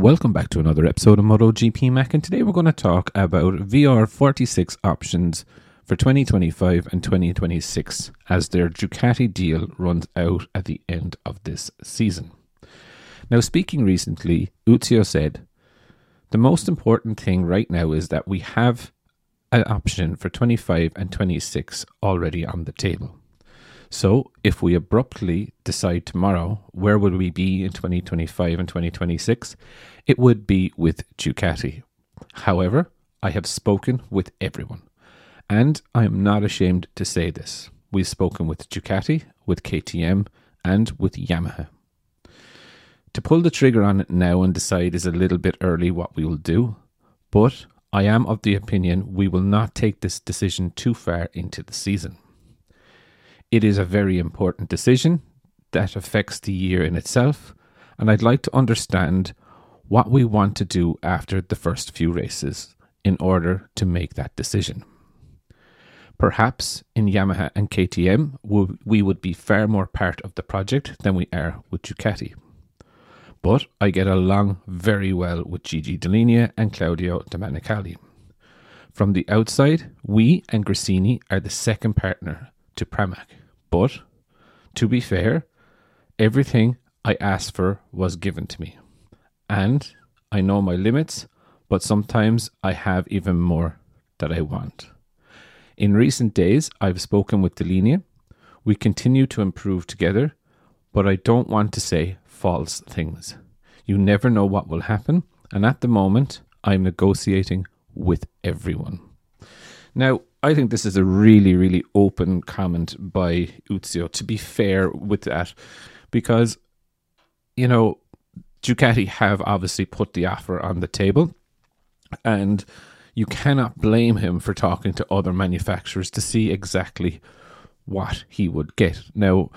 Welcome back to another episode of MotoGP Mac, and today we're going to talk about VR46 options for 2025 and 2026 as their Ducati deal runs out at the end of this season. Now, speaking recently, Uccio said, The most important thing right now is that we have an option for 25 and 26 already on the table. So, if we abruptly decide tomorrow where would we be in 2025 and 2026, it would be with Ducati. However, I have spoken with everyone, and I am not ashamed to say this. We've spoken with Ducati, with KTM, and with Yamaha. To pull the trigger on it now and decide is a little bit early what we will do, but I am of the opinion we will not take this decision too far into the season. It is a very important decision that affects the year in itself, and I'd like to understand what we want to do after the first few races in order to make that decision. Perhaps in Yamaha and KTM, we would be far more part of the project than we are with Ducati. But I get along very well with Gigi Dall'Igna and Claudio Domenicali. From the outside, we and Gresini are the second partner to Pramac. But, to be fair, everything I asked for was given to me. And I know my limits, but sometimes I have even more that I want. In recent days, I've spoken with Dall'Igna. We continue to improve together, but I don't want to say false things. You never know what will happen, and at the moment, I'm negotiating with everyone. Now, I think this is a really, really open comment by Uccio, to be fair with that, because, you know, Ducati have obviously put the offer on the table, and you cannot blame him for talking to other manufacturers to see exactly what he would get. Now,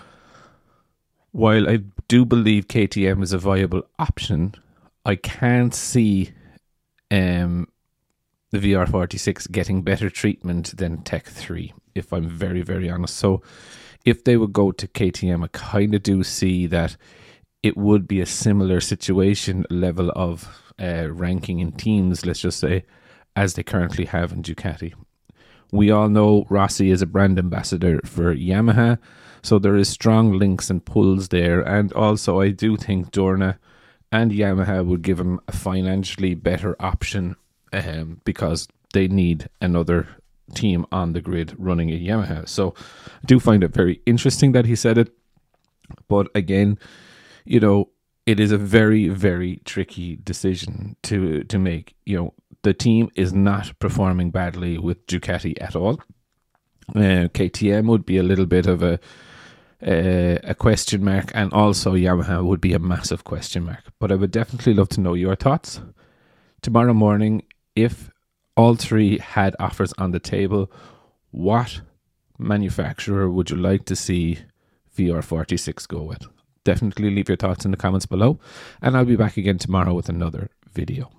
while I do believe KTM is a viable option, I can't see um, the VR46 getting better treatment than Tech 3, if I'm very, very honest. So if they would go to KTM, I kind of do see that it would be a similar situation level of uh, ranking in teams, let's just say, as they currently have in Ducati. We all know Rossi is a brand ambassador for Yamaha, so there is strong links and pulls there. And also, I do think Dorna and Yamaha would give him a financially better option um, because they need another team on the grid running a Yamaha. So I do find it very interesting that he said it. But again, you know, it is a very, very tricky decision to to make. You know, the team is not performing badly with Ducati at all. Uh, KTM would be a little bit of a uh, a question mark, and also Yamaha would be a massive question mark. But I would definitely love to know your thoughts. Tomorrow morning if all three had offers on the table, what manufacturer would you like to see VR46 go with? Definitely leave your thoughts in the comments below, and I'll be back again tomorrow with another video.